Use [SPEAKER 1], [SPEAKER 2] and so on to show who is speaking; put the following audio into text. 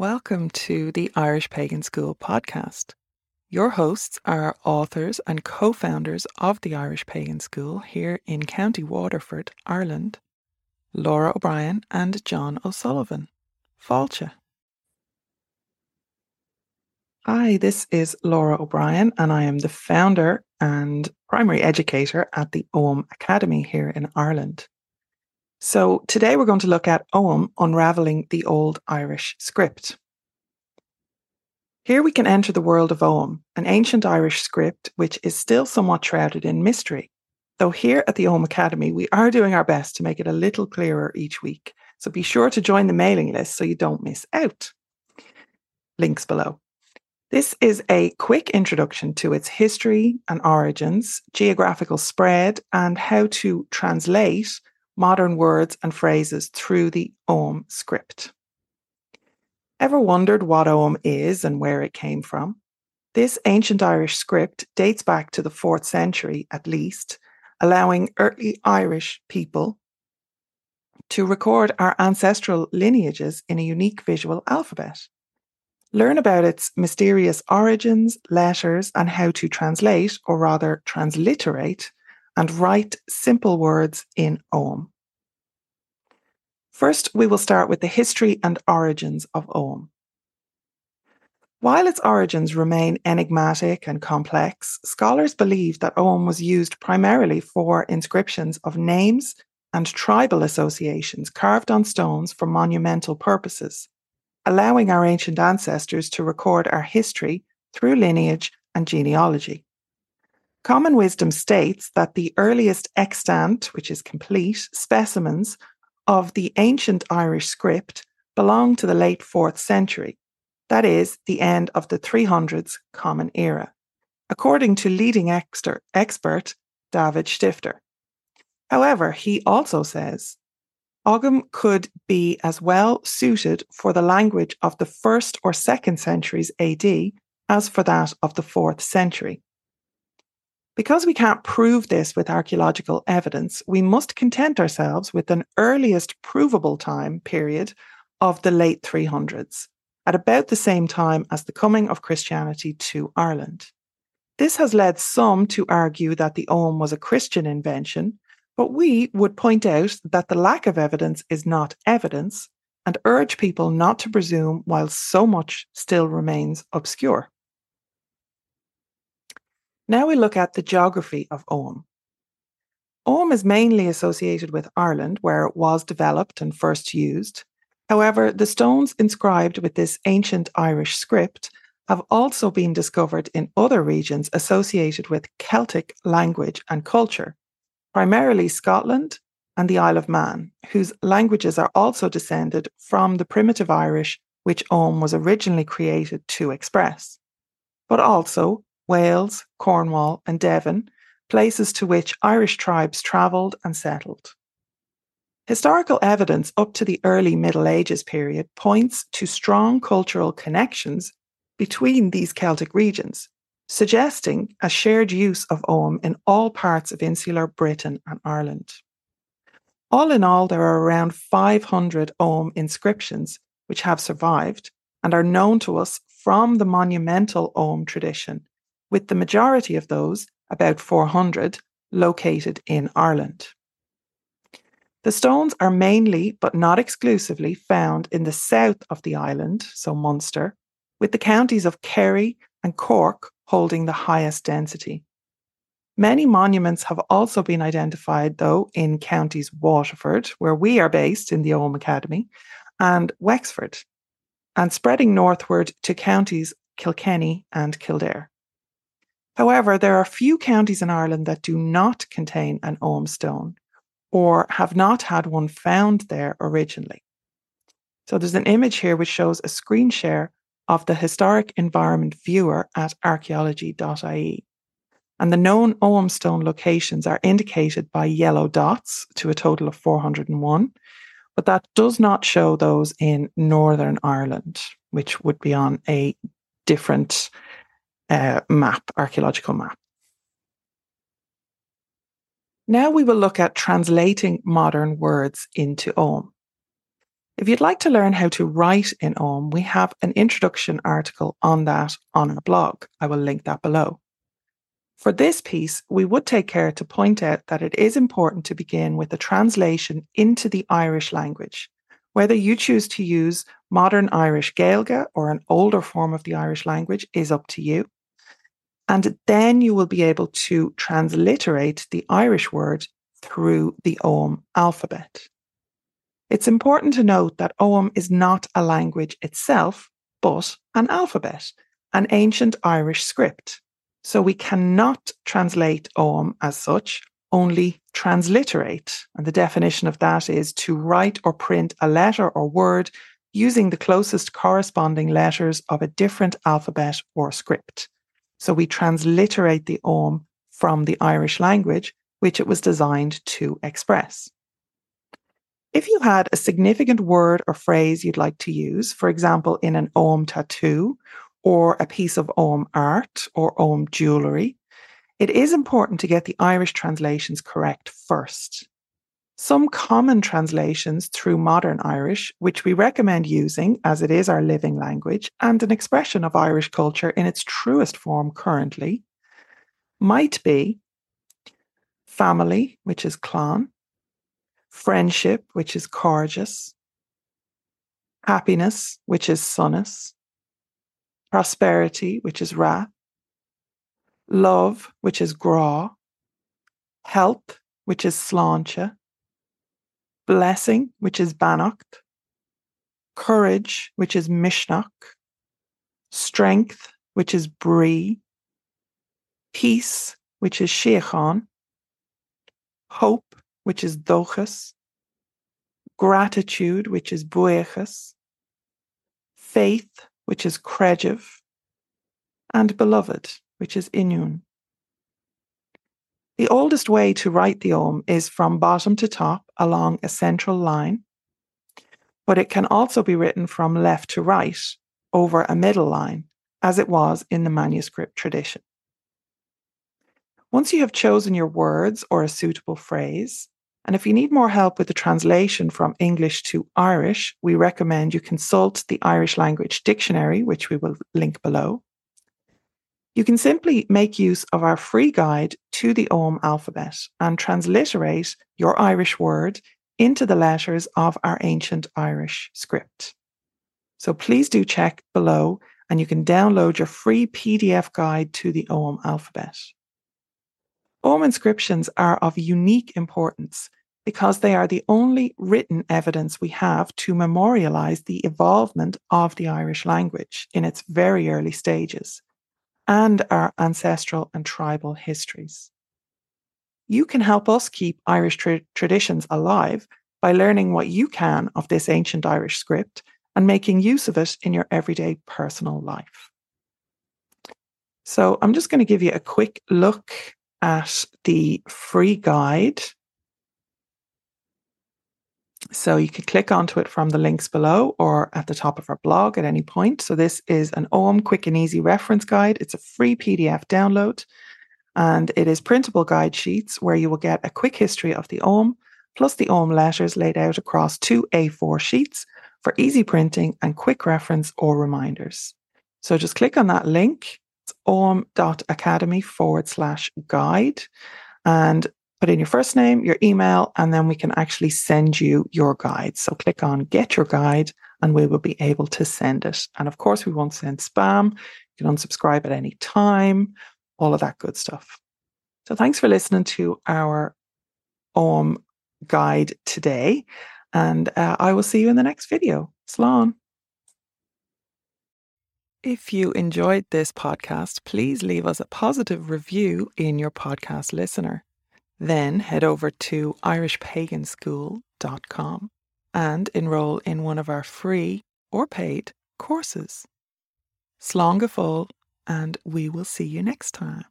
[SPEAKER 1] Welcome to the Irish Pagan School podcast. Your hosts are authors and co founders of the Irish Pagan School here in County Waterford, Ireland, Laura O'Brien and John O'Sullivan. Fáilte. Hi, this is Laura O'Brien, and I am the founder and primary educator at the Ogham Academy here in Ireland. So today we're going to look at Ogham unraveling the old Irish script. Here we can enter the world of Ogham, an ancient Irish script which is still somewhat shrouded in mystery. Though here at the Ogham Academy, we are doing our best to make it a little clearer each week. So be sure to join the mailing list so you don't miss out. Links below. This is a quick introduction to its history and origins, geographical spread, and how to translate modern words and phrases through the Ogham script. Ever wondered what Ogham is and where it came from? This ancient Irish script dates back to the 4th century at least, allowing early Irish people to record our ancestral lineages in a unique visual alphabet. Learn about its mysterious origins, letters, and how to translate, or rather transliterate, and write simple words in Ogham. First, we will start with the history and origins of Ogham. While its origins remain enigmatic and complex, scholars believe that Ogham was used primarily for inscriptions of names and tribal associations carved on stones for monumental purposes, allowing our ancient ancestors to record our history through lineage and genealogy. Common wisdom states that the earliest extant, which is complete, specimens of the ancient Irish script belong to the late 4th century, that is, the end of the 300s Common Era, according to leading exter- expert David Stifter. However, he also says Ogham could be as well suited for the language of the 1st or 2nd centuries AD as for that of the 4th century. Because we can't prove this with archaeological evidence, we must content ourselves with an earliest provable time period of the late 300s, at about the same time as the coming of Christianity to Ireland. This has led some to argue that the Ogham was a Christian invention, but we would point out that the lack of evidence is not evidence and urge people not to presume while so much still remains obscure. Now we look at the geography of Ogham. Ogham is mainly associated with Ireland, where it was developed and first used. However, the stones inscribed with this ancient Irish script have also been discovered in other regions associated with Celtic language and culture, primarily Scotland and the Isle of Man, whose languages are also descended from the primitive Irish which Ogham was originally created to express, but also Wales, Cornwall, and Devon, places to which Irish tribes travelled and settled. Historical evidence up to the early Middle Ages period points to strong cultural connections between these Celtic regions, suggesting a shared use of Ogham in all parts of insular Britain and Ireland. All in all, there are around 500 Ogham inscriptions which have survived and are known to us from the monumental Ogham tradition with the majority of those, about 400, located in Ireland. The stones are mainly, but not exclusively, found in the south of the island, so Munster, with the counties of Kerry and Cork holding the highest density. Many monuments have also been identified, though, in counties Waterford, where we are based in the Ogham Academy, and Wexford, and spreading northward to counties Kilkenny and Kildare. However, there are few counties in Ireland that do not contain an Ogham stone or have not had one found there originally. So there's an image here which shows a screen share of the historic environment viewer at archaeology.ie. And the known Ogham stone locations are indicated by yellow dots to a total of 401, but that does not show those in Northern Ireland, which would be on a different uh, map, archaeological map. Now we will look at translating modern words into Ogham. If you'd like to learn how to write in Ogham, we have an introduction article on that on our blog. I will link that below. For this piece, we would take care to point out that it is important to begin with a translation into the Irish language. Whether you choose to use modern Irish Gaeilge or an older form of the Irish language is up to you. And then you will be able to transliterate the Irish word through the Ogham alphabet. It's important to note that Ogham is not a language itself, but an alphabet, an ancient Irish script. So we cannot translate Ogham as such, only transliterate. And the definition of that is to write or print a letter or word using the closest corresponding letters of a different alphabet or script. So we transliterate the Ogham from the Irish language, which it was designed to express. If you had a significant word or phrase you'd like to use, for example, in an Ogham tattoo or a piece of Ogham art or Ogham jewellery, it is important to get the Irish translations correct first. Some common translations through modern Irish, which we recommend using as it is our living language and an expression of Irish culture in its truest form currently, might be family, which is clann, friendship, which is cairdeas, happiness, which is sonas, prosperity, which is Rath, love, which is Grá, health, which is Sláinte, blessing, which is Beannacht, courage, which is Misneach, strength, which is Brí, peace, which is Síochána, hope, which is Dóchas, gratitude, which is Buíochas, faith, which is Creideamh, and beloved, which is Ionúin. The oldest way to write the Ogham is from bottom to top along a central line, but it can also be written from left to right over a middle line, as it was in the manuscript tradition. Once you have chosen your words or a suitable phrase, and if you need more help with the translation from English to Irish, we recommend you consult the Irish Language Dictionary, which we will link below. You can simply make use of our free guide to the Ogham alphabet and transliterate your Irish word into the letters of our ancient Irish script. So please do check below and you can download your free PDF guide to the Ogham alphabet. Ogham inscriptions are of unique importance because they are the only written evidence we have to memorialize the evolvement of the Irish language in its very early stages and our ancestral and tribal histories. You can help us keep Irish tra- traditions alive by learning what you can of this ancient Irish script and making use of it in your everyday personal life. So, I'm just going to give you a quick look at the free guide. So you can click onto it from the links below or at the top of our blog at any point. So this is an Ogham quick and easy reference guide. It's a free PDF download and it is printable guide sheets where you will get a quick history of the Ogham plus the Ogham letters laid out across two A4 sheets for easy printing and quick reference or reminders. So just click on that link ogham.academy forward slash guide and put in your first name, your email, and then we can actually send you your guide. So click on get your guide and we will be able to send it. And of course, we won't send spam. You can unsubscribe at any time, all of that good stuff. So thanks for listening to our Ogham guide today. And uh, I will see you in the next video. Slán. If you enjoyed this podcast, please leave us a positive review in your podcast listener. Then head over to irishpaganschool.com and enroll in one of our free or paid courses. Fóill, and we will see you next time.